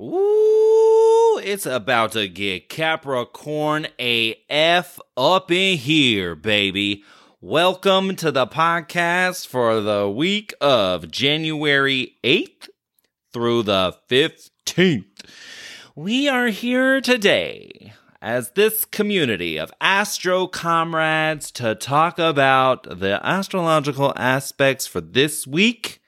Ooh, it's about to get Capricorn AF up in here, baby. Welcome to the podcast for the week of January 8th through the 15th. We are here today as this community of astro comrades to talk about the astrological aspects for this week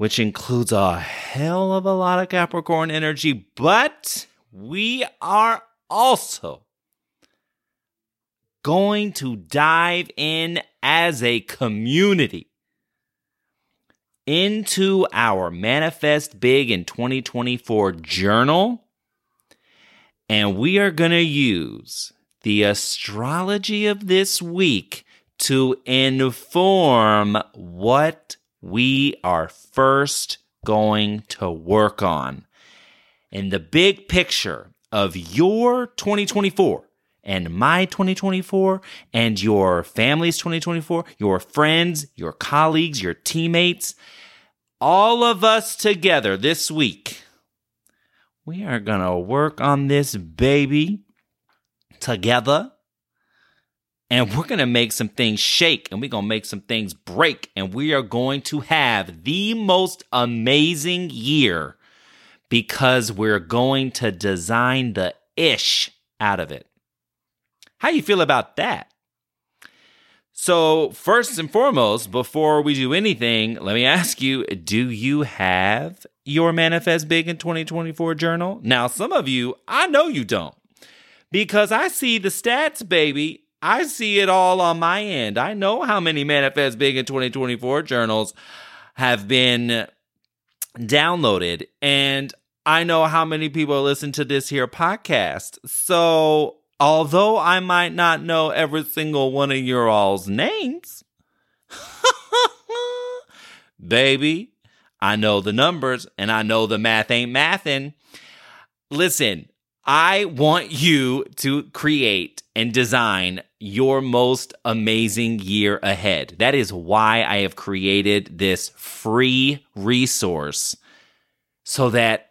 which includes a hell of a lot of Capricorn energy, but we are also going to dive in as a community into our Manifest Big in 2024 journal. And we are going to use the astrology of this week to inform what we are first going to work on. In the big picture of your 2024 and my 2024 and your family's 2024, your friends, your colleagues, your teammates, all of us together this week, we are going to work on this baby together and we're going to make some things shake and we're going to make some things break and we are going to have the most amazing year because we're going to design the ish out of it. How you feel about that? So, first and foremost, before we do anything, let me ask you, do you have your manifest big in 2024 journal? Now, some of you, I know you don't. Because I see the stats, baby, I see it all on my end. I know how many Manifest Big in 2024 journals have been downloaded, and I know how many people listen to this here podcast. So, although I might not know every single one of your all's names, baby, I know the numbers and I know the math ain't mathin'. Listen, I want you to create and design your most amazing year ahead. That is why I have created this free resource so that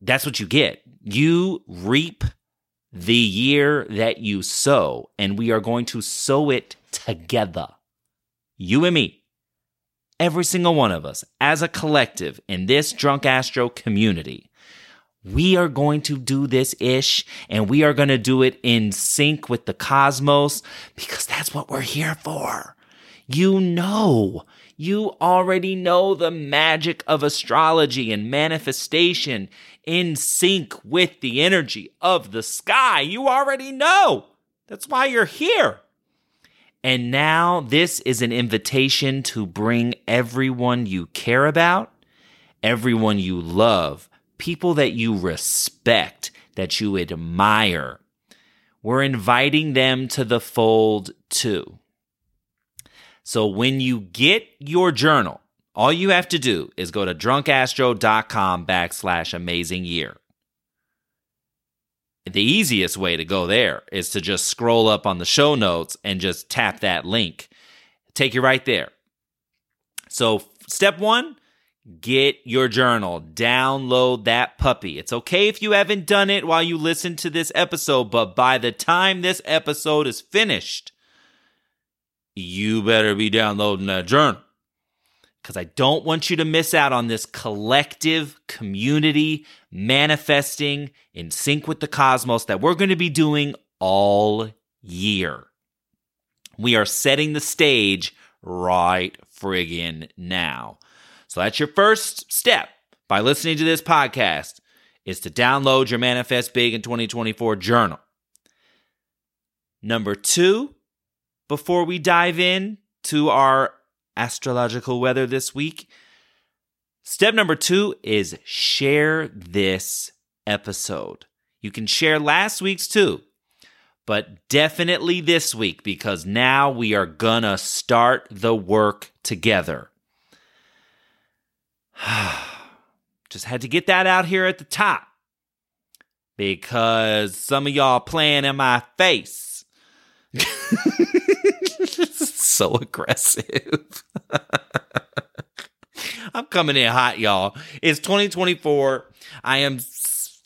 that's what you get. You reap the year that you sow, and we are going to sow it together. You and me, every single one of us, as a collective in this Drunk Astro community we are going to do this ish and we are going to do it in sync with the cosmos because that's what we're here for. You know, you already know the magic of astrology and manifestation in sync with the energy of the sky. You already know. That's why you're here. And now this is an invitation to bring everyone you care about, everyone you love, people that you respect, that you admire. We're inviting them to the fold too. So when you get your journal, all you have to do is go to drunkastro.com backslash amazing year. The easiest way to go there is to just scroll up on the show notes and just tap that link. Take you right there. So, step one, Get your journal, download that puppy. It's okay if you haven't done it while you listen to this episode, but by the time this episode is finished, you better be downloading that journal. Because I don't want you to miss out on this collective community manifesting in sync with the cosmos that we're going to be doing all year. We are setting the stage right friggin' now. So that's your first step by listening to this podcast is to download your Manifest Big in 2024 journal. Number two, before we dive in to our astrological weather this week, step number two is share this episode. You can share last week's too, but definitely this week because now we are gonna start the work together. Just had to get that out here at the top because some of y'all playing in my face. so aggressive. I'm coming in hot, y'all. It's 2024. I am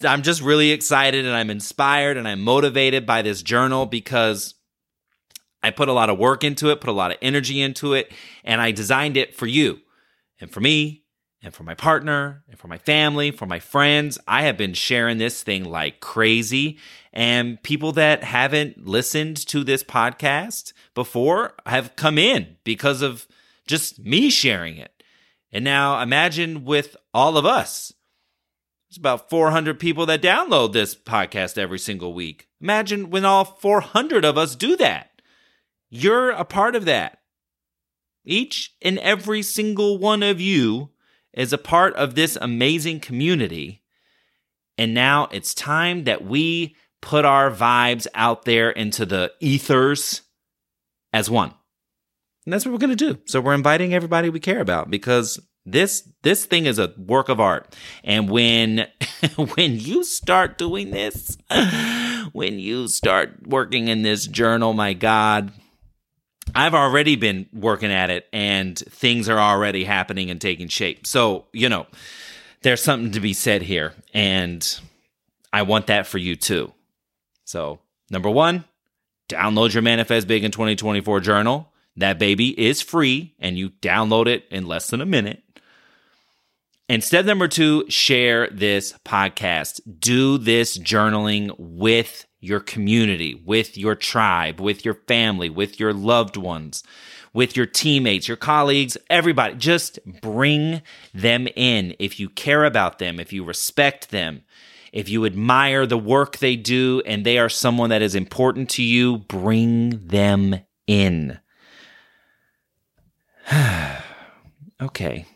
I'm just really excited and I'm inspired and I'm motivated by this journal because I put a lot of work into it, put a lot of energy into it, and I designed it for you and for me and for my partner and for my family, for my friends. I have been sharing this thing like crazy. And people that haven't listened to this podcast before have come in because of just me sharing it. And now imagine with all of us. There's about 400 people that download this podcast every single week. Imagine when all 400 of us do that. You're a part of that. Each and every single one of you is a part of this amazing community. And now it's time that we put our vibes out there into the ethers as one. And that's what we're going to do. So we're inviting everybody we care about because this this thing is a work of art. And when when you start doing this, when you start working in this journal, my god, I've already been working at it and things are already happening and taking shape. So, you know, there's something to be said here and I want that for you too. So, number 1, download your Manifest Big in 2024 journal. That baby is free and you download it in less than a minute. And step number two, share this podcast. Do this journaling with your community, with your tribe, with your family, with your loved ones, with your teammates, your colleagues, everybody. Just bring them in. If you care about them, if you respect them, if you admire the work they do and they are someone that is important to you, bring them in. okay.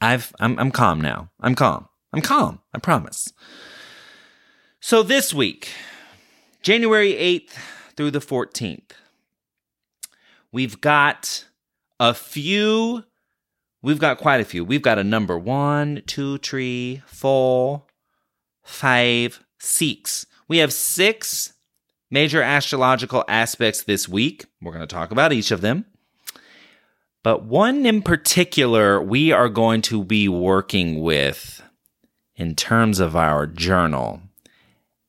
I've I'm I'm calm now. I'm calm. I'm calm. I promise. So this week, January 8th through the 14th, we've got a few we've got quite a few. We've got a number one, two, three, four, five, six. We have six major astrological aspects this week. We're going to talk about each of them. But one in particular, we are going to be working with in terms of our journal.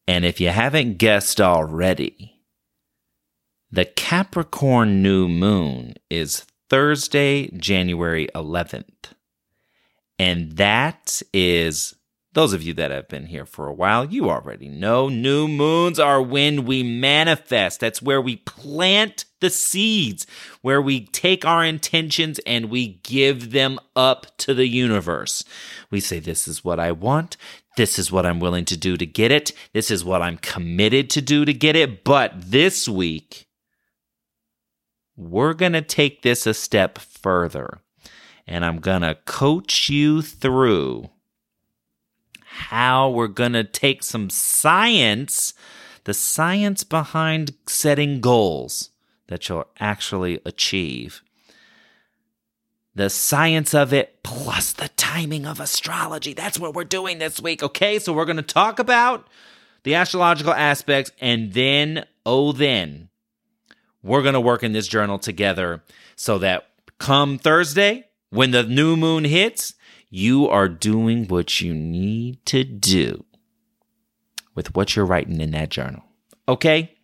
And if you haven't guessed already, the Capricorn new moon is Thursday, January 11th. And that is those of you that have been here for a while, you already know new moons are when we manifest. That's where we plant the seeds, where we take our intentions and we give them up to the universe. We say, This is what I want. This is what I'm willing to do to get it. This is what I'm committed to do to get it. But this week, we're going to take this a step further. And I'm going to coach you through how we're going to take some science, the science behind setting goals that you'll actually achieve. The science of it plus the timing of astrology. That's what we're doing this week. Okay, so we're going to talk about the astrological aspects and then, oh, then we're going to work in this journal together so that come Thursday, when the new moon hits, you are doing what you need to do with what you're writing in that journal. Okay?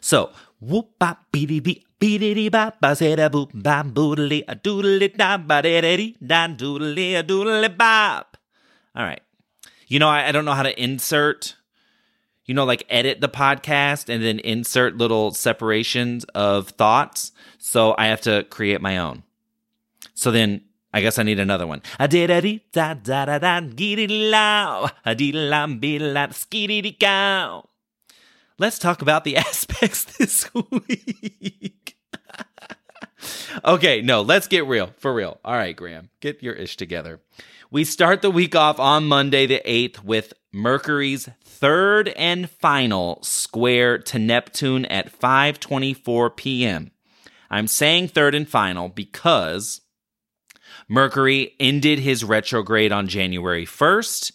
So, whoop bop beady beady bop ba da boop bop boodly a doodly da ba da da doodly a doodly bop. All right. You know, I, I don't know how to insert, you know, like edit the podcast and then insert little separations of thoughts. So I have to create my own. So then I guess I need another one. Let's talk about the aspects this week. okay, no, let's get real. For real. All right, Graham, get your ish together. We start the week off on Monday, the 8th, with Mercury's third and final square to Neptune at 5:24 p.m. I'm saying third and final because Mercury ended his retrograde on January 1st.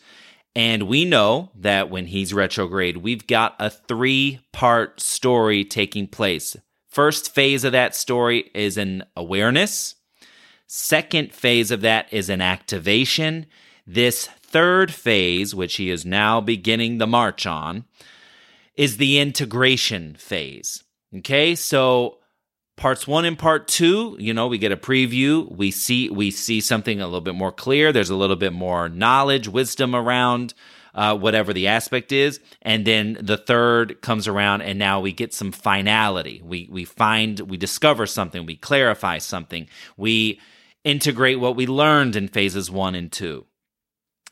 And we know that when he's retrograde, we've got a three part story taking place. First phase of that story is an awareness. Second phase of that is an activation. This third phase, which he is now beginning the march on, is the integration phase. Okay, so parts one and part two you know we get a preview. We see we see something a little bit more clear. There's a little bit more knowledge wisdom around uh, whatever the aspect is. And then the third comes around and now we get some finality. We we find we discover something. We clarify something. We integrate what we learned in phases one and two.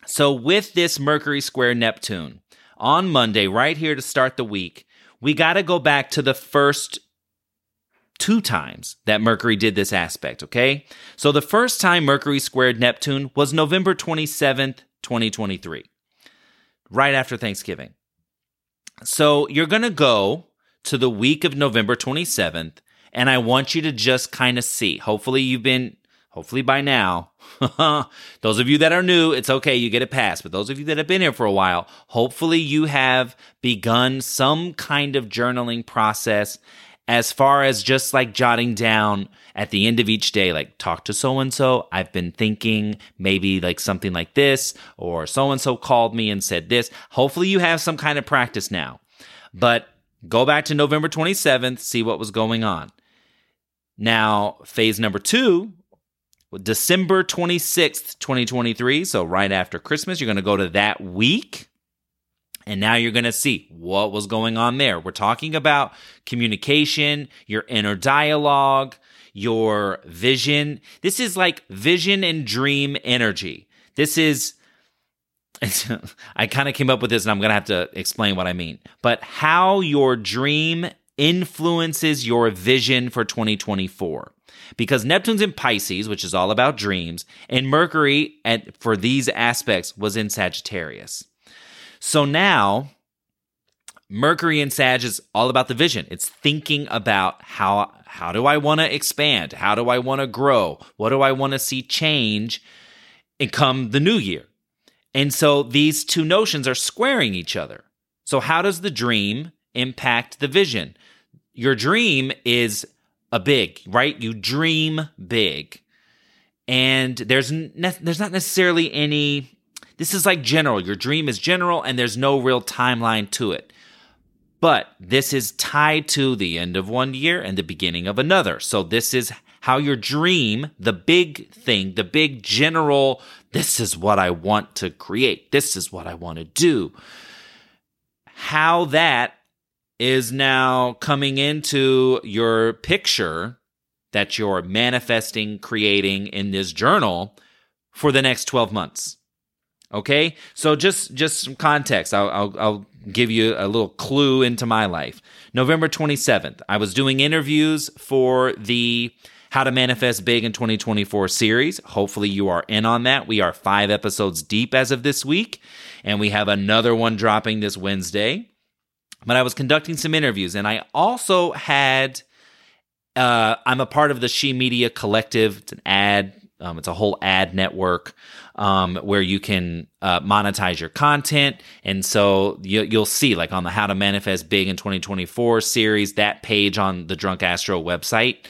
So with this mercury square neptune on monday right here to start the week we got to go back to the first two times that Mercury did this aspect, okay? So the first time Mercury squared Neptune was November 27th, 2023, right after Thanksgiving. So you're going to go to the week of November 27th, and I want you to just kind of see. Hopefully, you've been, hopefully by now, those of you that are new, it's okay, you get a pass. But those of you that have been here for a while, hopefully you have begun some kind of journaling process as far as just like jotting down at the end of each day, like talk to so and so. I've been thinking maybe like something like this, or so and so called me and said this. Hopefully, you have some kind of practice now. But go back to November 27th, see what was going on. Now, phase number two, December 26th, 2023. So, right after Christmas, you're going to go to that week. And now you're going to see what was going on there. We're talking about communication, your inner dialogue, your vision. This is like vision and dream energy. This is, I kind of came up with this and I'm going to have to explain what I mean. But how your dream influences your vision for 2024 because Neptune's in Pisces, which is all about dreams, and Mercury at, for these aspects was in Sagittarius. So now, Mercury and Sag is all about the vision. It's thinking about how how do I want to expand? How do I want to grow? What do I want to see change and come the new year? And so these two notions are squaring each other. So how does the dream impact the vision? Your dream is a big, right? You dream big. And there's ne- there's not necessarily any this is like general. Your dream is general and there's no real timeline to it. But this is tied to the end of one year and the beginning of another. So this is how your dream, the big thing, the big general, this is what I want to create. This is what I want to do. How that is now coming into your picture that you're manifesting, creating in this journal for the next 12 months. Okay, so just just some context. I'll, I'll, I'll give you a little clue into my life. November twenty seventh, I was doing interviews for the How to Manifest Big in 2024 series. Hopefully, you are in on that. We are five episodes deep as of this week, and we have another one dropping this Wednesday. But I was conducting some interviews, and I also had. Uh, I'm a part of the She Media Collective. It's an ad um, it's a whole ad network um, where you can uh, monetize your content. And so you, will see, like on the How to Manifest Big in 2024 series, that page on the Drunk Astro website.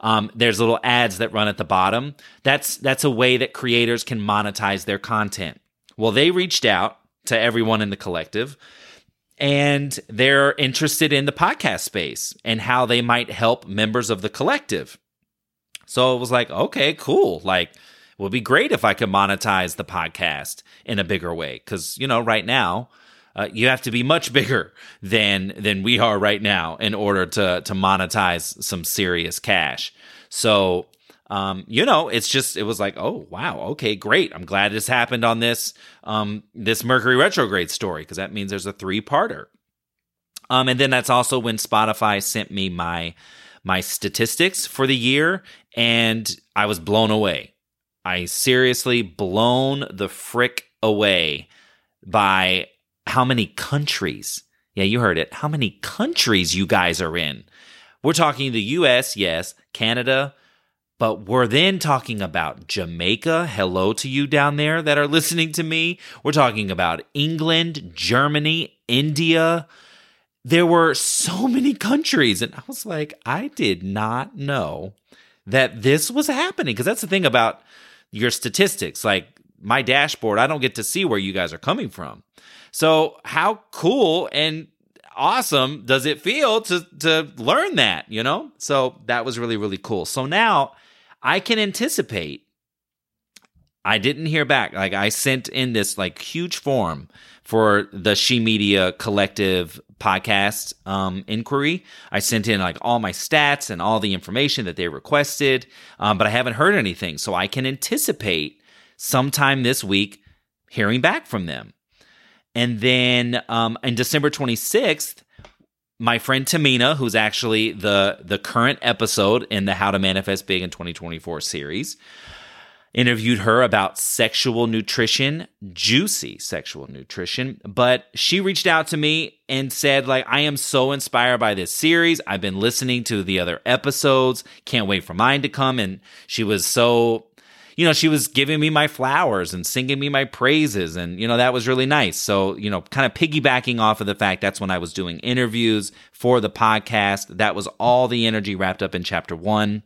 Um, there's little ads that run at the bottom. That's that's a way that creators can monetize their content. Well, they reached out to everyone in the collective and they're interested in the podcast space and how they might help members of the collective. So it was like, okay, cool. Like, would be great if I could monetize the podcast in a bigger way. Cause, you know, right now, uh, you have to be much bigger than than we are right now in order to to monetize some serious cash. So, um, you know, it's just it was like, oh wow, okay, great. I'm glad this happened on this um this Mercury retrograde story because that means there's a three parter. Um, and then that's also when Spotify sent me my my statistics for the year and I was blown away. I seriously blown the frick away by how many countries. Yeah, you heard it. How many countries you guys are in. We're talking the US, yes, Canada, but we're then talking about Jamaica. Hello to you down there that are listening to me. We're talking about England, Germany, India, there were so many countries. And I was like, I did not know that this was happening. Because that's the thing about your statistics. Like my dashboard, I don't get to see where you guys are coming from. So, how cool and awesome does it feel to to learn that, you know? So, that was really really cool. So now I can anticipate I didn't hear back. Like I sent in this like huge form for the She Media Collective podcast um, inquiry. I sent in like all my stats and all the information that they requested, um, but I haven't heard anything. So I can anticipate sometime this week hearing back from them. And then um, in December 26th, my friend Tamina, who's actually the the current episode in the How to Manifest Big in 2024 series, interviewed her about sexual nutrition, juicy sexual nutrition, but she reached out to me and said like I am so inspired by this series. I've been listening to the other episodes. Can't wait for mine to come and she was so you know, she was giving me my flowers and singing me my praises. And, you know, that was really nice. So, you know, kind of piggybacking off of the fact that's when I was doing interviews for the podcast. That was all the energy wrapped up in chapter one.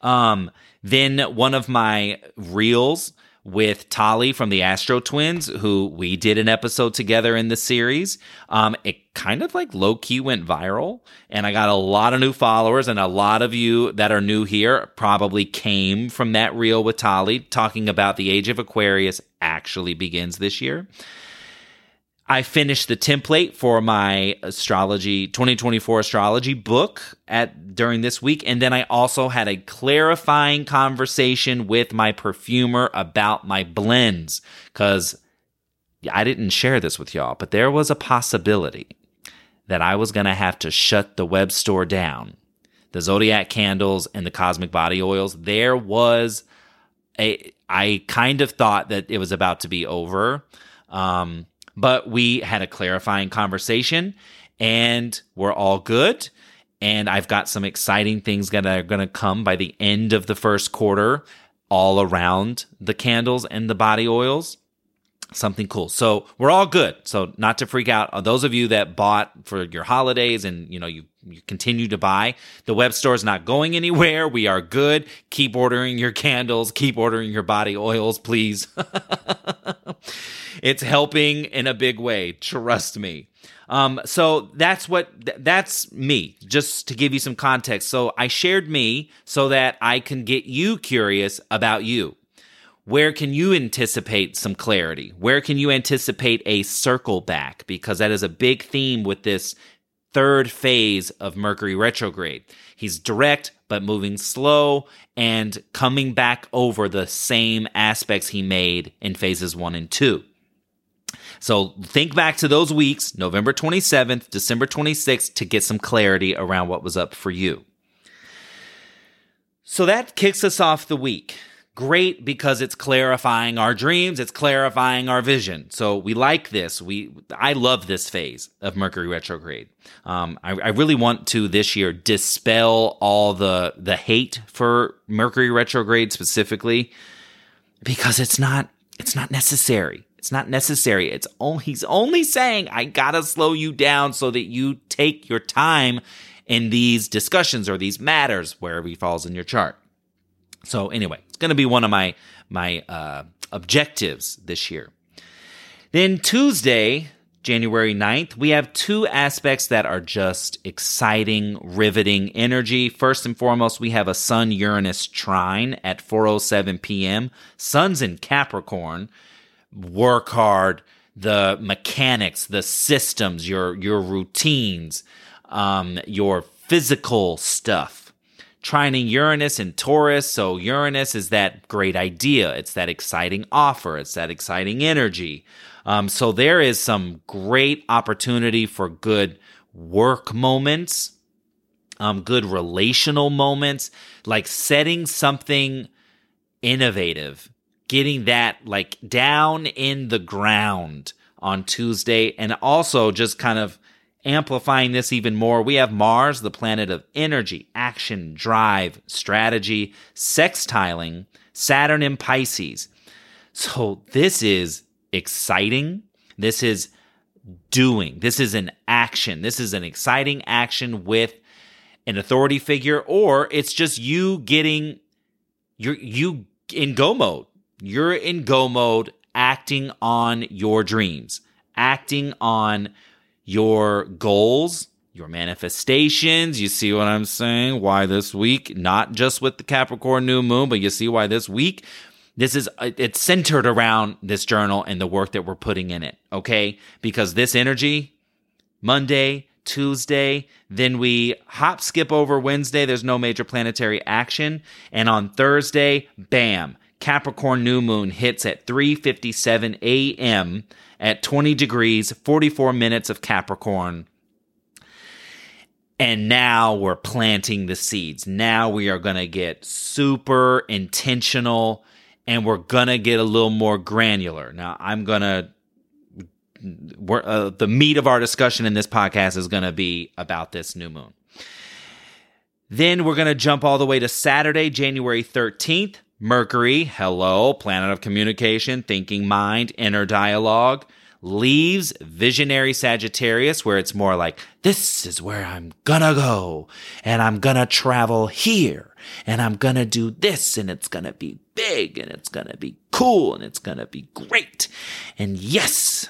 Um, then one of my reels with Tali from the Astro Twins, who we did an episode together in the series. Um, it kind of like low key went viral, and I got a lot of new followers, and a lot of you that are new here probably came from that reel with Tali talking about the age of Aquarius actually begins this year. I finished the template for my astrology 2024 astrology book at during this week and then I also had a clarifying conversation with my perfumer about my blends cuz I didn't share this with y'all but there was a possibility that I was going to have to shut the web store down. The zodiac candles and the cosmic body oils there was a I kind of thought that it was about to be over. Um but we had a clarifying conversation and we're all good. And I've got some exciting things that are going to come by the end of the first quarter all around the candles and the body oils. Something cool. So we're all good. So not to freak out. Uh, those of you that bought for your holidays and you know you you continue to buy, the web store is not going anywhere. We are good. Keep ordering your candles. Keep ordering your body oils, please. it's helping in a big way. Trust me. Um, so that's what that's me. Just to give you some context. So I shared me so that I can get you curious about you. Where can you anticipate some clarity? Where can you anticipate a circle back? Because that is a big theme with this third phase of Mercury retrograde. He's direct, but moving slow and coming back over the same aspects he made in phases one and two. So think back to those weeks, November 27th, December 26th, to get some clarity around what was up for you. So that kicks us off the week. Great because it's clarifying our dreams, it's clarifying our vision. So we like this. We I love this phase of Mercury retrograde. Um, I, I really want to this year dispel all the the hate for Mercury retrograde specifically because it's not it's not necessary. It's not necessary. It's only, he's only saying, I gotta slow you down so that you take your time in these discussions or these matters wherever he falls in your chart. So anyway, it's going to be one of my my uh, objectives this year. Then Tuesday, January 9th, we have two aspects that are just exciting, riveting energy. First and foremost, we have a Sun Uranus trine at 4:07 p.m. Sun's in Capricorn, work hard, the mechanics, the systems, your your routines, um, your physical stuff. Trining Uranus and Taurus. So Uranus is that great idea. It's that exciting offer. It's that exciting energy. Um, so there is some great opportunity for good work moments, um, good relational moments, like setting something innovative getting that like down in the ground on Tuesday and also just kind of amplifying this even more. We have Mars, the planet of energy, action, drive, strategy, sextiling, Saturn in Pisces. So this is exciting. This is doing. This is an action. This is an exciting action with an authority figure, or it's just you getting you're you in go mode. You're in go mode, acting on your dreams, acting on your goals, your manifestations. You see what I'm saying? Why this week, not just with the Capricorn new moon, but you see why this week this is it's centered around this journal and the work that we're putting in it, okay? Because this energy Monday, Tuesday. Then we hop skip over Wednesday. There's no major planetary action. And on Thursday, bam, Capricorn new moon hits at 3:57 a.m. at 20 degrees, 44 minutes of Capricorn. And now we're planting the seeds. Now we are going to get super intentional and we're going to get a little more granular. Now I'm going to uh, the meat of our discussion in this podcast is going to be about this new moon. Then we're going to jump all the way to Saturday, January 13th. Mercury, hello, planet of communication, thinking mind, inner dialogue, leaves visionary Sagittarius, where it's more like, this is where I'm gonna go, and I'm gonna travel here, and I'm gonna do this, and it's gonna be big, and it's gonna be cool, and it's gonna be great. And yes,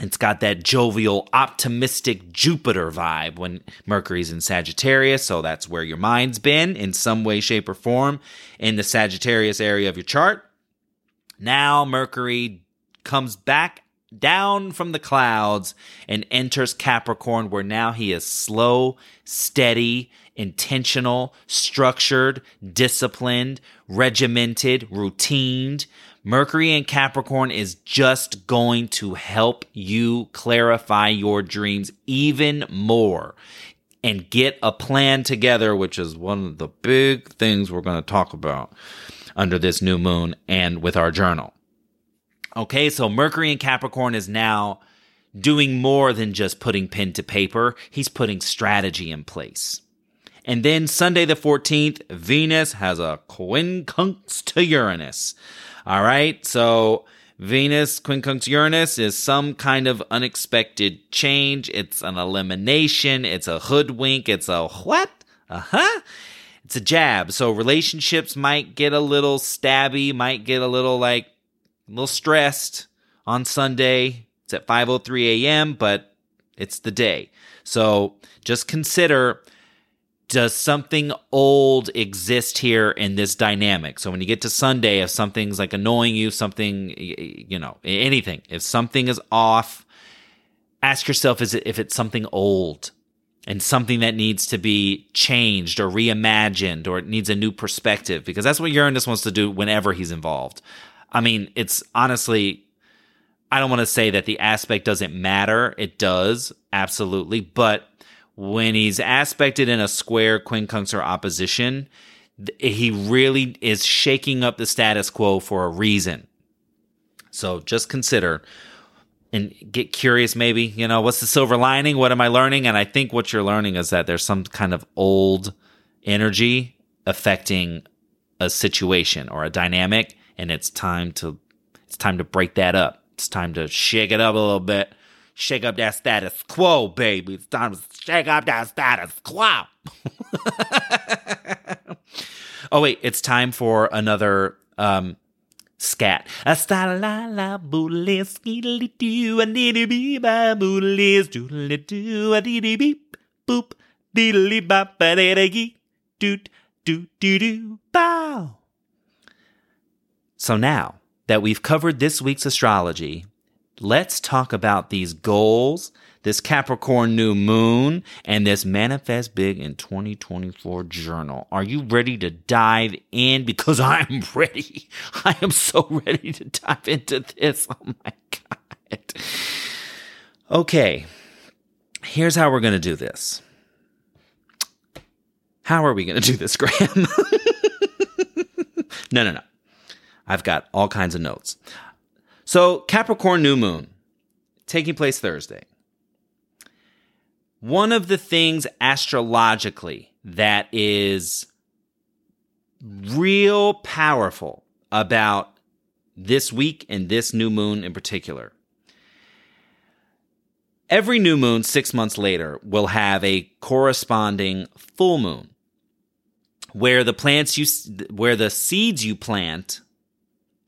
it's got that jovial, optimistic Jupiter vibe when Mercury's in Sagittarius. So that's where your mind's been in some way, shape, or form in the Sagittarius area of your chart. Now Mercury comes back down from the clouds and enters Capricorn, where now he is slow, steady, intentional, structured, disciplined, regimented, routined. Mercury in Capricorn is just going to help you clarify your dreams even more and get a plan together, which is one of the big things we're going to talk about under this new moon and with our journal. Okay, so Mercury in Capricorn is now doing more than just putting pen to paper, he's putting strategy in place. And then Sunday the 14th, Venus has a quincunx to Uranus. All right. So Venus quincunx Uranus is some kind of unexpected change. It's an elimination. It's a hoodwink. It's a what? Uh huh. It's a jab. So relationships might get a little stabby, might get a little like a little stressed on Sunday. It's at 5:03 a.m., but it's the day. So just consider does something old exist here in this dynamic? So when you get to Sunday, if something's like annoying you, something, you know, anything, if something is off, ask yourself is it, if it's something old and something that needs to be changed or reimagined or it needs a new perspective because that's what Uranus wants to do whenever he's involved. I mean, it's honestly, I don't want to say that the aspect doesn't matter. It does, absolutely. But when he's aspected in a square quincunx or opposition, he really is shaking up the status quo for a reason. So just consider and get curious maybe, you know, what's the silver lining? What am I learning? And I think what you're learning is that there's some kind of old energy affecting a situation or a dynamic and it's time to it's time to break that up. It's time to shake it up a little bit shake up that status quo, baby. It's time to shake up that status quo. oh wait, it's time for another um scat. A la la a a beep boop bop dee doot doot doo doo bow. So now that we've covered this week's astrology, let's talk about these goals, this Capricorn new moon, and this Manifest Big in 2024 journal. Are you ready to dive in? Because I'm ready. I am so ready to dive into this. Oh my God. Okay, here's how we're going to do this. How are we going to do this, Graham? no, no, no. I've got all kinds of notes. So, Capricorn new moon taking place Thursday. One of the things astrologically that is real powerful about this week and this new moon in particular Every new moon, six months later, will have a corresponding full moon where the plants you, where the seeds you plant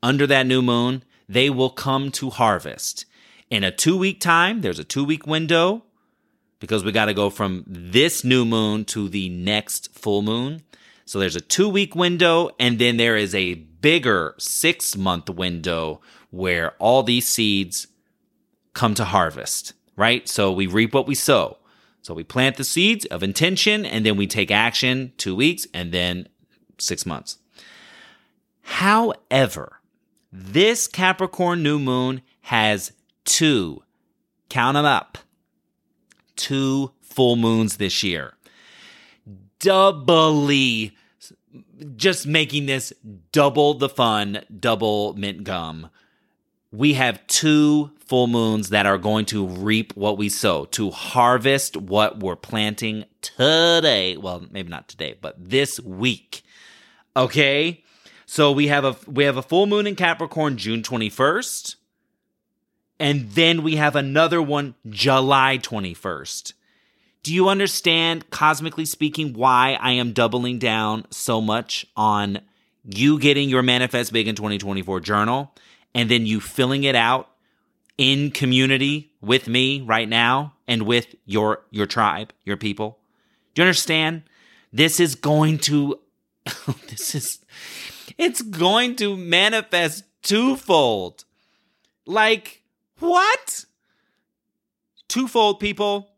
under that new moon, they will come to harvest. In a two week time, there's a two week window because we got to go from this new moon to the next full moon. So there's a two week window, and then there is a bigger six month window where all these seeds come to harvest, right? So we reap what we sow. So we plant the seeds of intention and then we take action two weeks and then six months. However, this Capricorn new moon has two, count them up, two full moons this year. Doubly just making this double the fun, double mint gum. We have two full moons that are going to reap what we sow, to harvest what we're planting today. Well, maybe not today, but this week. Okay? So we have a we have a full moon in Capricorn June 21st. And then we have another one July 21st. Do you understand, cosmically speaking, why I am doubling down so much on you getting your Manifest Big in 2024 journal and then you filling it out in community with me right now and with your your tribe, your people? Do you understand? This is going to this is it's going to manifest twofold. Like what? Twofold people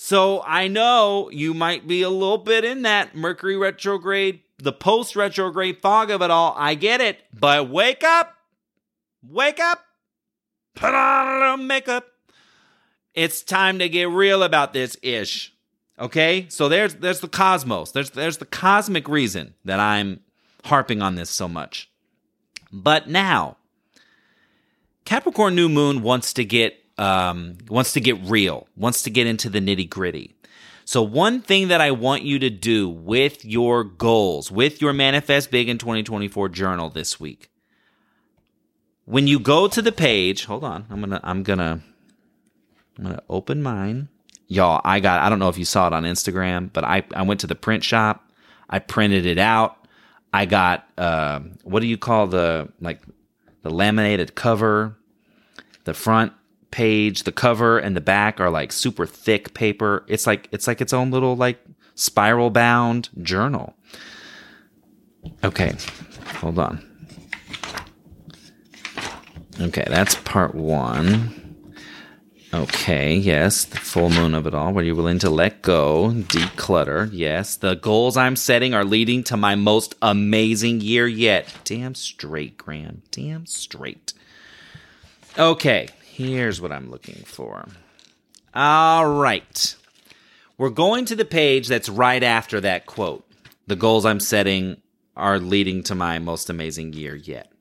so I know you might be a little bit in that Mercury retrograde, the post retrograde fog of it all. I get it. But wake up. Wake up. Put on a little makeup. It's time to get real about this ish. Okay? So there's there's the cosmos. There's there's the cosmic reason that I'm harping on this so much. But now Capricorn new moon wants to get um, wants to get real, wants to get into the nitty gritty. So, one thing that I want you to do with your goals, with your Manifest Big in 2024 journal this week, when you go to the page, hold on, I'm gonna, I'm gonna, I'm gonna open mine. Y'all, I got, I don't know if you saw it on Instagram, but I, I went to the print shop, I printed it out. I got, uh, what do you call the, like, the laminated cover, the front page, the cover and the back are like super thick paper. It's like it's like its own little like spiral bound journal. Okay. Hold on. Okay, that's part 1. Okay, yes, the full moon of it all. Were you willing to let go, declutter? Yes, the goals I'm setting are leading to my most amazing year yet. Damn straight, Graham. Damn straight. Okay, Here's what I'm looking for. All right. We're going to the page that's right after that quote. The goals I'm setting are leading to my most amazing year yet.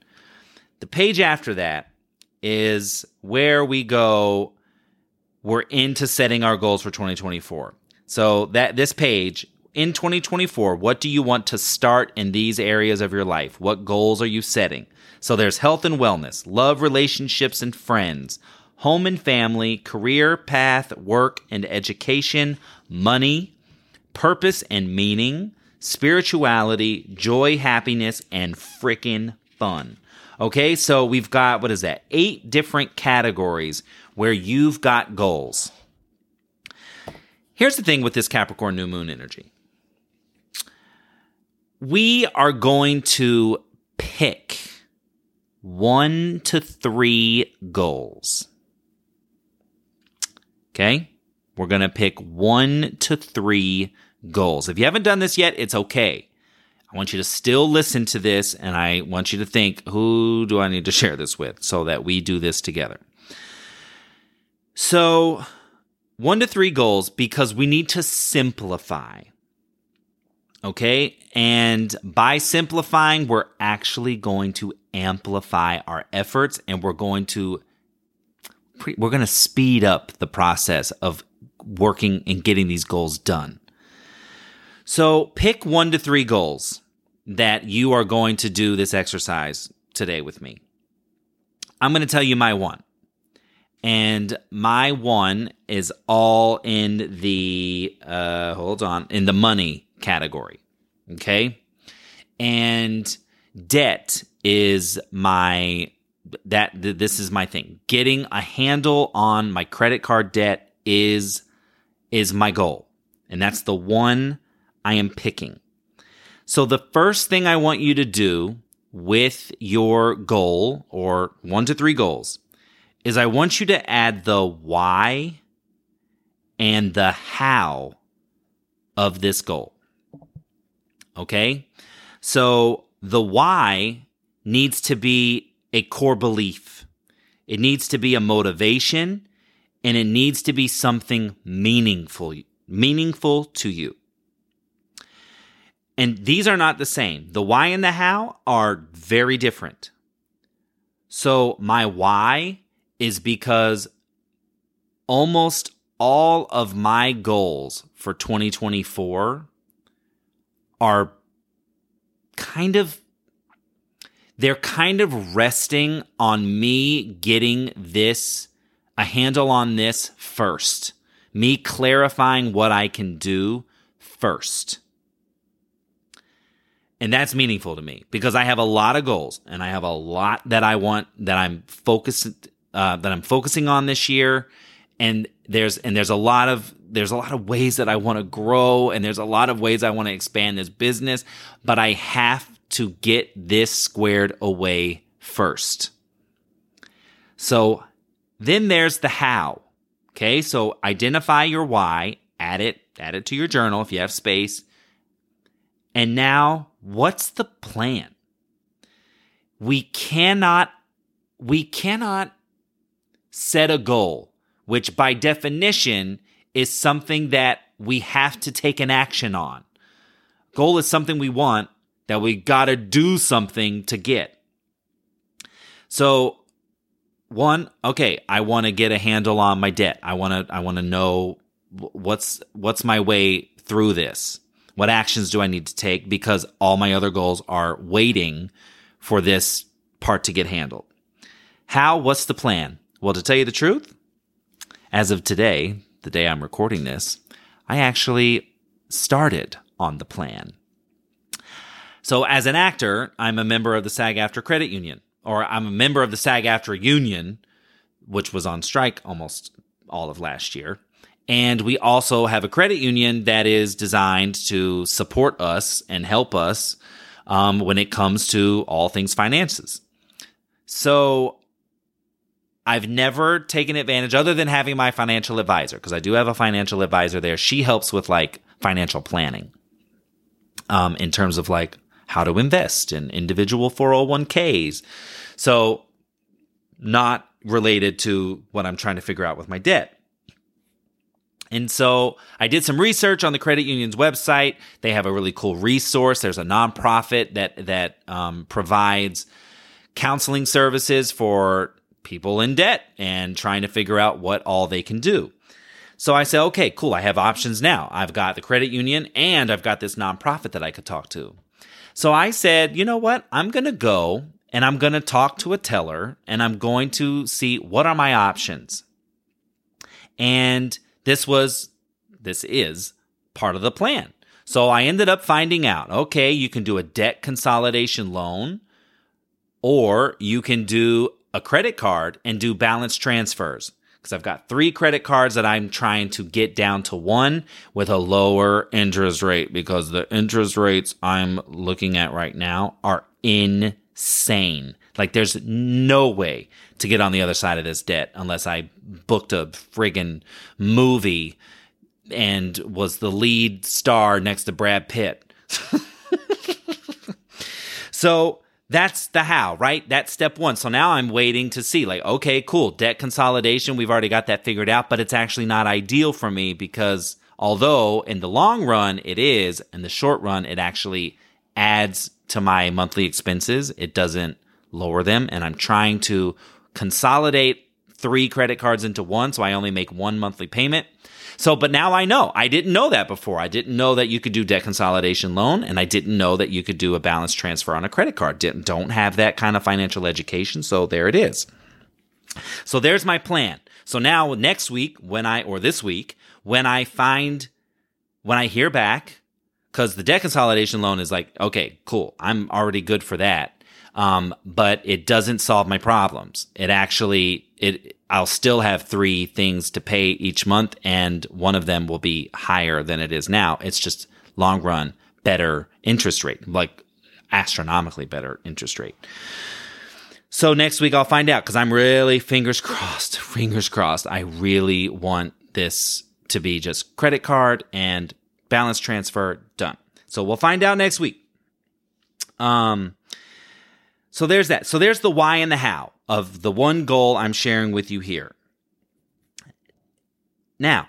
The page after that is where we go we're into setting our goals for 2024. So that this page in 2024, what do you want to start in these areas of your life? What goals are you setting? So there's health and wellness, love, relationships, and friends, home and family, career path, work and education, money, purpose and meaning, spirituality, joy, happiness, and freaking fun. Okay, so we've got, what is that? Eight different categories where you've got goals. Here's the thing with this Capricorn new moon energy we are going to pick one to three goals. Okay? We're going to pick one to three goals. If you haven't done this yet, it's okay. I want you to still listen to this and I want you to think, who do I need to share this with so that we do this together? So, one to three goals because we need to simplify. Okay. And by simplifying, we're actually going to amplify our efforts and we're going to we're going to speed up the process of working and getting these goals done. So pick 1 to 3 goals that you are going to do this exercise today with me. I'm going to tell you my one. And my one is all in the uh hold on in the money category okay? And debt is my that th- this is my thing. Getting a handle on my credit card debt is is my goal. And that's the one i am picking. So the first thing i want you to do with your goal or one to three goals is I want you to add the why and the how of this goal. Okay? So the why needs to be a core belief. It needs to be a motivation and it needs to be something meaningful, meaningful to you. And these are not the same. The why and the how are very different. So my why is because almost all of my goals for 2024 are kind of they're kind of resting on me getting this a handle on this first. Me clarifying what i can do first. And that's meaningful to me because i have a lot of goals and i have a lot that i want that i'm focused uh, that I'm focusing on this year, and there's and there's a lot of there's a lot of ways that I want to grow, and there's a lot of ways I want to expand this business, but I have to get this squared away first. So then there's the how. Okay, so identify your why, add it, add it to your journal if you have space. And now, what's the plan? We cannot we cannot set a goal, which by definition is something that we have to take an action on. Goal is something we want that we got to do something to get. So, one, okay, I want to get a handle on my debt. I want to I want to know what's what's my way through this. What actions do I need to take because all my other goals are waiting for this part to get handled. How? What's the plan? Well, to tell you the truth, as of today, the day I'm recording this, I actually started on the plan. So, as an actor, I'm a member of the SAG AFTRA Credit Union, or I'm a member of the SAG AFTRA Union, which was on strike almost all of last year. And we also have a credit union that is designed to support us and help us um, when it comes to all things finances. So I've never taken advantage other than having my financial advisor because I do have a financial advisor there. She helps with like financial planning. Um, in terms of like how to invest in individual 401ks. So not related to what I'm trying to figure out with my debt. And so I did some research on the credit union's website. They have a really cool resource. There's a nonprofit that that um, provides counseling services for people in debt and trying to figure out what all they can do. So I say, okay, cool. I have options now. I've got the credit union and I've got this nonprofit that I could talk to. So I said, you know what? I'm going to go and I'm going to talk to a teller and I'm going to see what are my options. And this was, this is part of the plan. So I ended up finding out, okay, you can do a debt consolidation loan or you can do a credit card and do balance transfers because I've got three credit cards that I'm trying to get down to one with a lower interest rate because the interest rates I'm looking at right now are insane. Like there's no way to get on the other side of this debt unless I booked a friggin' movie and was the lead star next to Brad Pitt. so that's the how, right? That's step one. So now I'm waiting to see, like, okay, cool, debt consolidation. We've already got that figured out, but it's actually not ideal for me because although in the long run it is, in the short run it actually adds to my monthly expenses. It doesn't lower them. And I'm trying to consolidate three credit cards into one. So I only make one monthly payment. So, but now I know. I didn't know that before. I didn't know that you could do debt consolidation loan, and I didn't know that you could do a balance transfer on a credit card. Didn't don't have that kind of financial education, so there it is. So there's my plan. So now next week when I or this week when I find when I hear back cuz the debt consolidation loan is like okay, cool. I'm already good for that. Um, but it doesn't solve my problems. It actually it I'll still have three things to pay each month and one of them will be higher than it is now. It's just long run better interest rate, like astronomically better interest rate. So next week I'll find out because I'm really fingers crossed, fingers crossed. I really want this to be just credit card and balance transfer done. So we'll find out next week. Um, so there's that. So there's the why and the how of the one goal I'm sharing with you here. Now,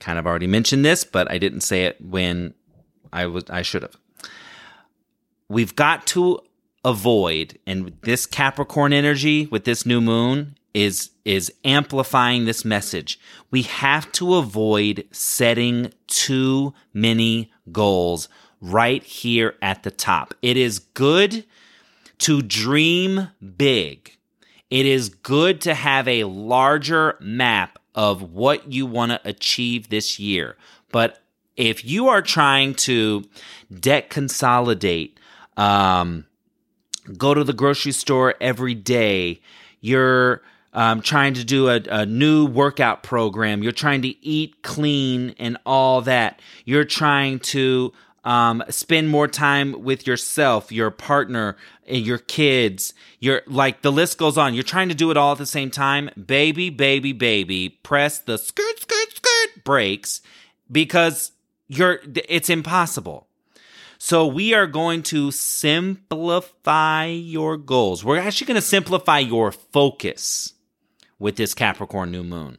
kind of already mentioned this, but I didn't say it when I was I should have. We've got to avoid and this Capricorn energy with this new moon is is amplifying this message. We have to avoid setting too many goals right here at the top. It is good to dream big. It is good to have a larger map of what you want to achieve this year. But if you are trying to debt consolidate, um, go to the grocery store every day, you're um, trying to do a, a new workout program, you're trying to eat clean and all that, you're trying to um, spend more time with yourself, your partner, your kids. Your like the list goes on. You're trying to do it all at the same time. Baby, baby, baby, press the skirt, skirt, skirt brakes because you're. It's impossible. So we are going to simplify your goals. We're actually going to simplify your focus with this Capricorn new moon.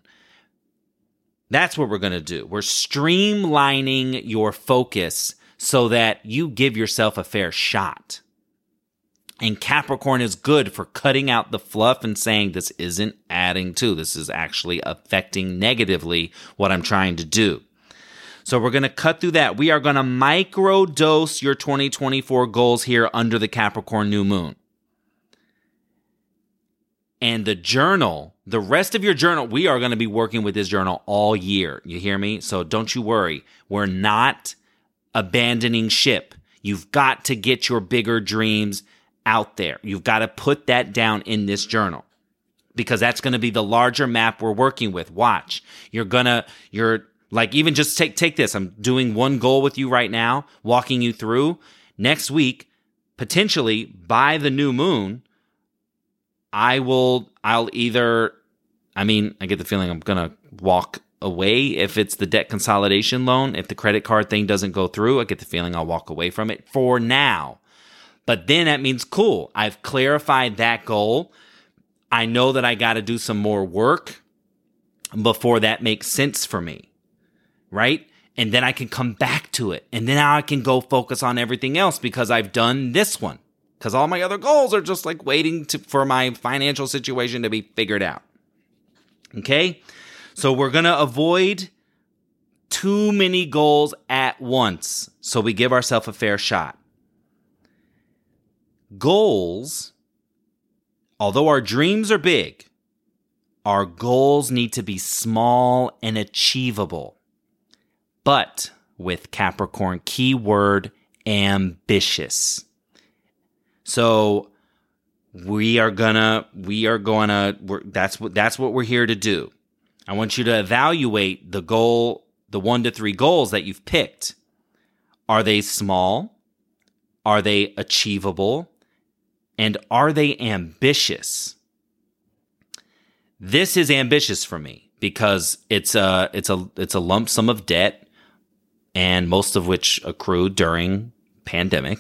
That's what we're going to do. We're streamlining your focus so that you give yourself a fair shot. And Capricorn is good for cutting out the fluff and saying this isn't adding to, this is actually affecting negatively what I'm trying to do. So we're going to cut through that. We are going to micro dose your 2024 goals here under the Capricorn new moon. And the journal, the rest of your journal, we are going to be working with this journal all year. You hear me? So don't you worry. We're not abandoning ship. You've got to get your bigger dreams out there. You've got to put that down in this journal because that's going to be the larger map we're working with. Watch. You're going to, you're like, even just take, take this. I'm doing one goal with you right now, walking you through. Next week, potentially by the new moon, I will, I'll either, I mean, I get the feeling I'm going to walk away if it's the debt consolidation loan. If the credit card thing doesn't go through, I get the feeling I'll walk away from it for now. But then that means cool. I've clarified that goal. I know that I got to do some more work before that makes sense for me. Right? And then I can come back to it. And then now I can go focus on everything else because I've done this one. Because all my other goals are just like waiting to, for my financial situation to be figured out. Okay? So we're going to avoid too many goals at once so we give ourselves a fair shot. Goals, although our dreams are big, our goals need to be small and achievable. But with Capricorn, keyword ambitious. So we are gonna, we are gonna, that's what, that's what we're here to do. I want you to evaluate the goal, the one to three goals that you've picked. Are they small? Are they achievable? And are they ambitious? This is ambitious for me because it's a it's a it's a lump sum of debt, and most of which accrued during pandemic,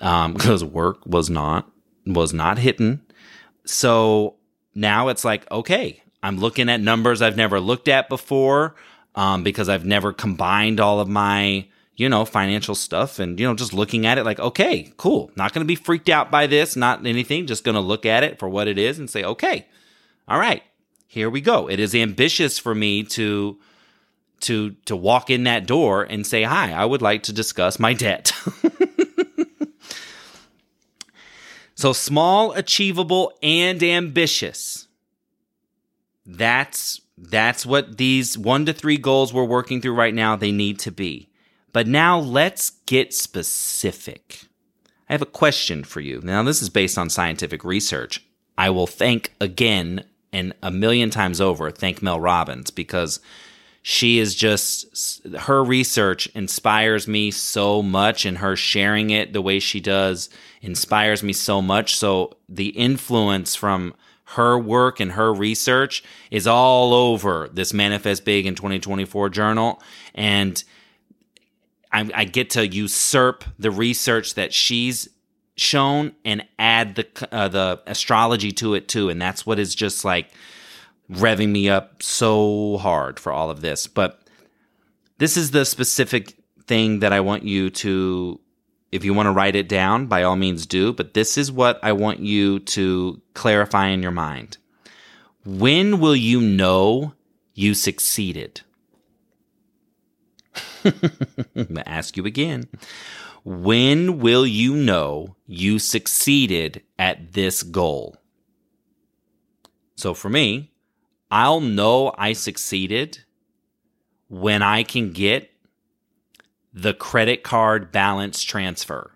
um, because work was not was not hitting. So now it's like okay, I'm looking at numbers I've never looked at before um, because I've never combined all of my, you know, financial stuff and, you know, just looking at it like, okay, cool. Not going to be freaked out by this, not anything. Just going to look at it for what it is and say, okay, all right, here we go. It is ambitious for me to to to walk in that door and say hi i would like to discuss my debt So small, achievable, and ambitious. That's that's what these 1 to 3 goals we're working through right now they need to be. But now let's get specific. I have a question for you. Now this is based on scientific research. I will thank again and a million times over thank Mel Robbins because she is just her research inspires me so much and her sharing it the way she does inspires me so much so the influence from her work and her research is all over this manifest big in 2024 journal and I, I get to usurp the research that she's shown and add the uh, the astrology to it too and that's what is just like revving me up so hard for all of this. But this is the specific thing that I want you to, if you want to write it down, by all means do. But this is what I want you to clarify in your mind. When will you know you succeeded? I'm to ask you again. When will you know you succeeded at this goal? So for me, I'll know I succeeded when I can get the credit card balance transfer.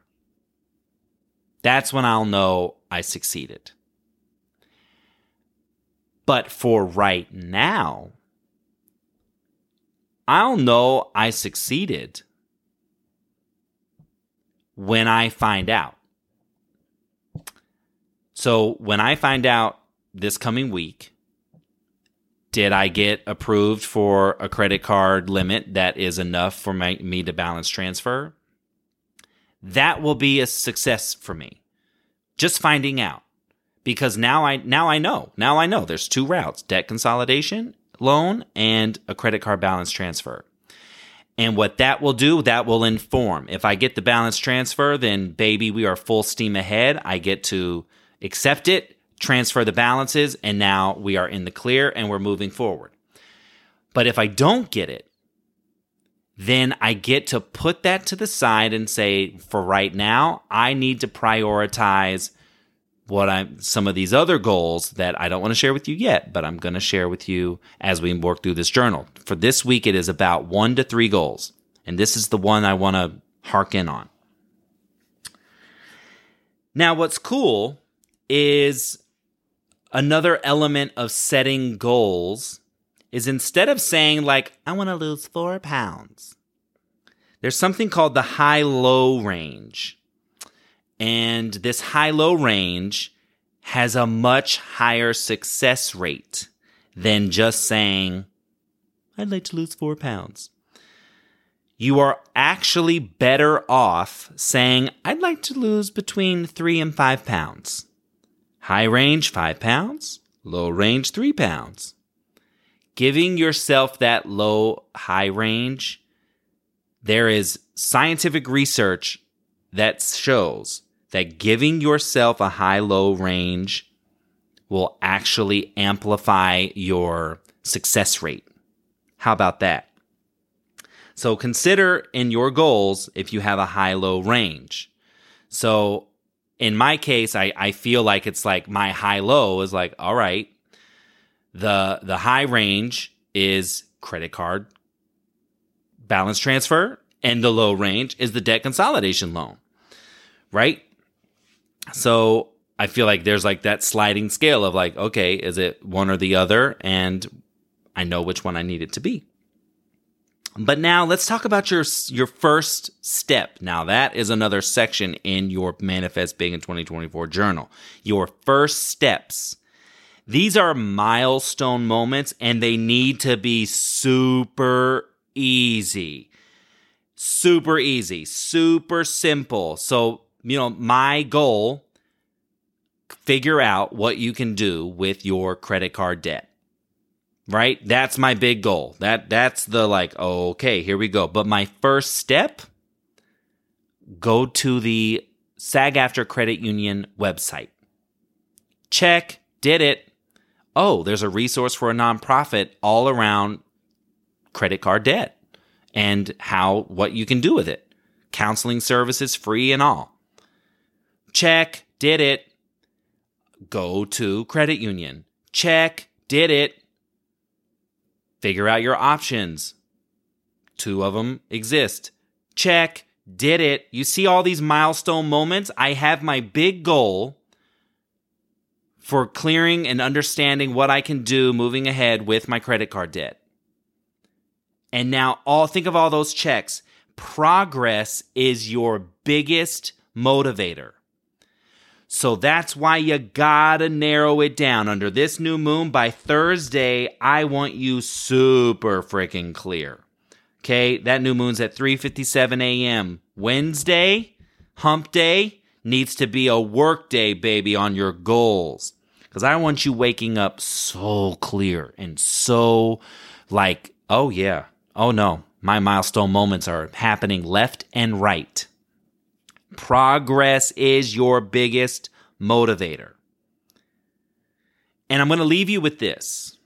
That's when I'll know I succeeded. But for right now, I'll know I succeeded when I find out. So when I find out this coming week did I get approved for a credit card limit that is enough for my, me to balance transfer? That will be a success for me. Just finding out. Because now I now I know. Now I know there's two routes, debt consolidation loan and a credit card balance transfer. And what that will do, that will inform. If I get the balance transfer, then baby, we are full steam ahead. I get to accept it transfer the balances, and now we are in the clear and we're moving forward. But if I don't get it, then I get to put that to the side and say, for right now, I need to prioritize what I'm some of these other goals that I don't want to share with you yet, but I'm going to share with you as we work through this journal. For this week, it is about one to three goals. And this is the one I want to hark in on. Now, what's cool is another element of setting goals is instead of saying, like, I want to lose four pounds, there's something called the high low range. And this high low range has a much higher success rate than just saying, I'd like to lose four pounds. You are actually better off saying, I'd like to lose between three and five pounds. High range, five pounds. Low range, three pounds. Giving yourself that low high range, there is scientific research that shows that giving yourself a high low range will actually amplify your success rate. How about that? So consider in your goals if you have a high low range. So in my case, I, I feel like it's like my high low is like, all right, the the high range is credit card balance transfer, and the low range is the debt consolidation loan. Right? So I feel like there's like that sliding scale of like, okay, is it one or the other? And I know which one I need it to be. But now let's talk about your your first step. Now that is another section in your Manifest Big in 2024 journal. Your first steps. These are milestone moments and they need to be super easy. Super easy, super simple. So, you know, my goal figure out what you can do with your credit card debt right? That's my big goal. That that's the like, okay, here we go. But my first step go to the SAG AFTRA Credit Union website. Check, did it. Oh, there's a resource for a nonprofit all around credit card debt and how what you can do with it. Counseling services free and all. Check, did it. go to credit union. Check, did it. Figure out your options. Two of them exist. Check, did it. You see all these milestone moments? I have my big goal for clearing and understanding what I can do moving ahead with my credit card debt. And now all think of all those checks. Progress is your biggest motivator. So that's why you gotta narrow it down. Under this new moon, by Thursday, I want you super freaking clear. Okay, that new moon's at 3:57 a.m. Wednesday, hump day, needs to be a work day, baby, on your goals. Because I want you waking up so clear and so like, oh yeah, oh no, my milestone moments are happening left and right. Progress is your biggest motivator. And I'm going to leave you with this.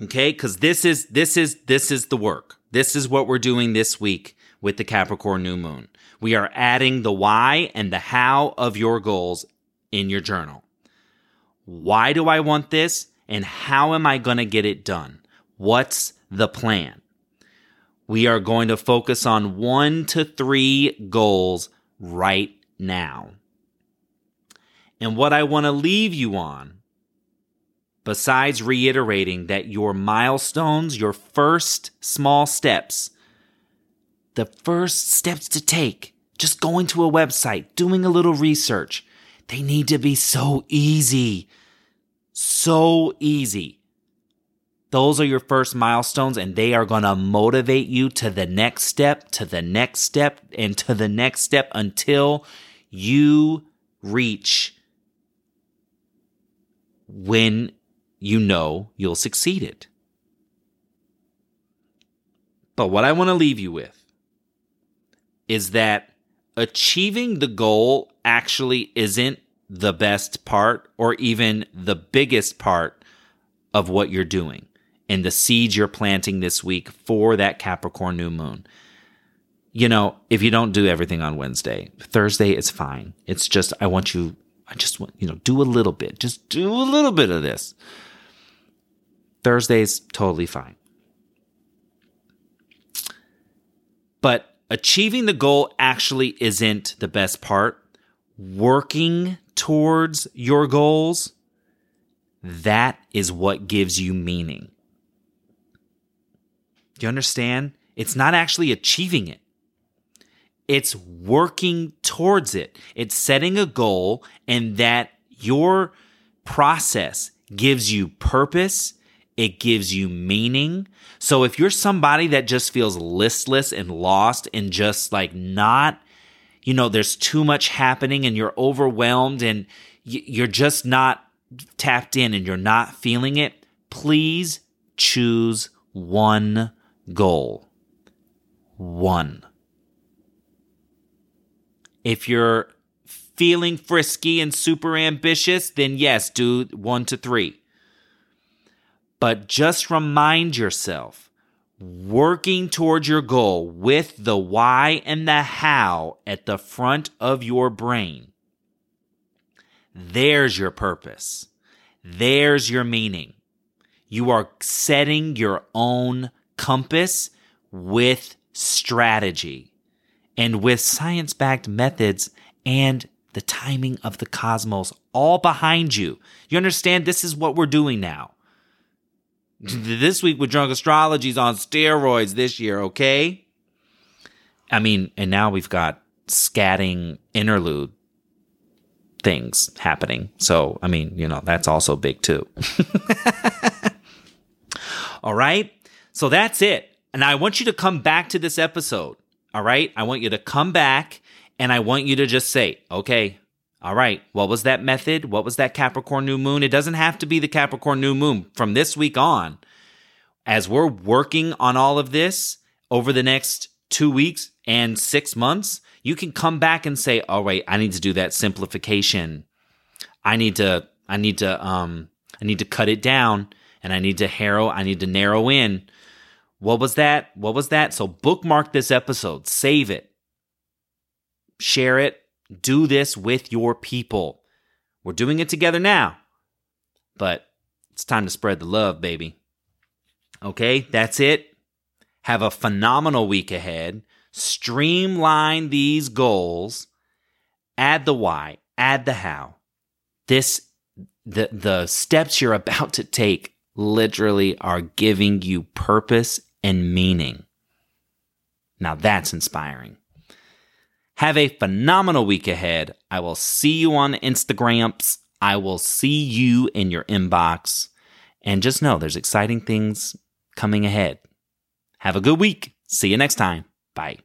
Okay? Cuz this is this is this is the work. This is what we're doing this week with the Capricorn new moon. We are adding the why and the how of your goals in your journal. Why do I want this and how am I going to get it done? What's the plan? We are going to focus on 1 to 3 goals right now. And what I want to leave you on, besides reiterating that your milestones, your first small steps, the first steps to take, just going to a website, doing a little research, they need to be so easy. So easy. Those are your first milestones, and they are going to motivate you to the next step, to the next step, and to the next step until you reach when you know you'll succeed it. But what I want to leave you with is that achieving the goal actually isn't the best part or even the biggest part of what you're doing and the seeds you're planting this week for that Capricorn new moon. You know, if you don't do everything on Wednesday, Thursday is fine. It's just, I want you, I just want, you know, do a little bit, just do a little bit of this. Thursday's totally fine. But achieving the goal actually isn't the best part. Working towards your goals, that is what gives you meaning. Do you understand? It's not actually achieving it. It's working towards it. It's setting a goal and that your process gives you purpose. It gives you meaning. So if you're somebody that just feels listless and lost and just like not, you know, there's too much happening and you're overwhelmed and you're just not tapped in and you're not feeling it, please choose one goal. One. If you're feeling frisky and super ambitious, then yes, do one to three. But just remind yourself working towards your goal with the why and the how at the front of your brain. There's your purpose. There's your meaning. You are setting your own compass with strategy and with science backed methods and the timing of the cosmos all behind you. You understand? This is what we're doing now. this week with drunk astrology's on steroids this year, okay? I mean, and now we've got scatting interlude things happening. So, I mean, you know, that's also big too. all right? So that's it. And I want you to come back to this episode. All right. I want you to come back and I want you to just say, okay, all right, what was that method? What was that Capricorn new moon? It doesn't have to be the Capricorn new moon from this week on. As we're working on all of this over the next two weeks and six months, you can come back and say, all right, I need to do that simplification. I need to, I need to, um, I need to cut it down and I need to harrow, I need to narrow in what was that? What was that? So bookmark this episode, save it, share it, do this with your people. We're doing it together now. But it's time to spread the love, baby. Okay, that's it. Have a phenomenal week ahead. Streamline these goals. Add the why, add the how. This the the steps you're about to take literally are giving you purpose and meaning. Now that's inspiring. Have a phenomenal week ahead. I will see you on Instagrams. I will see you in your inbox. And just know there's exciting things coming ahead. Have a good week. See you next time. Bye.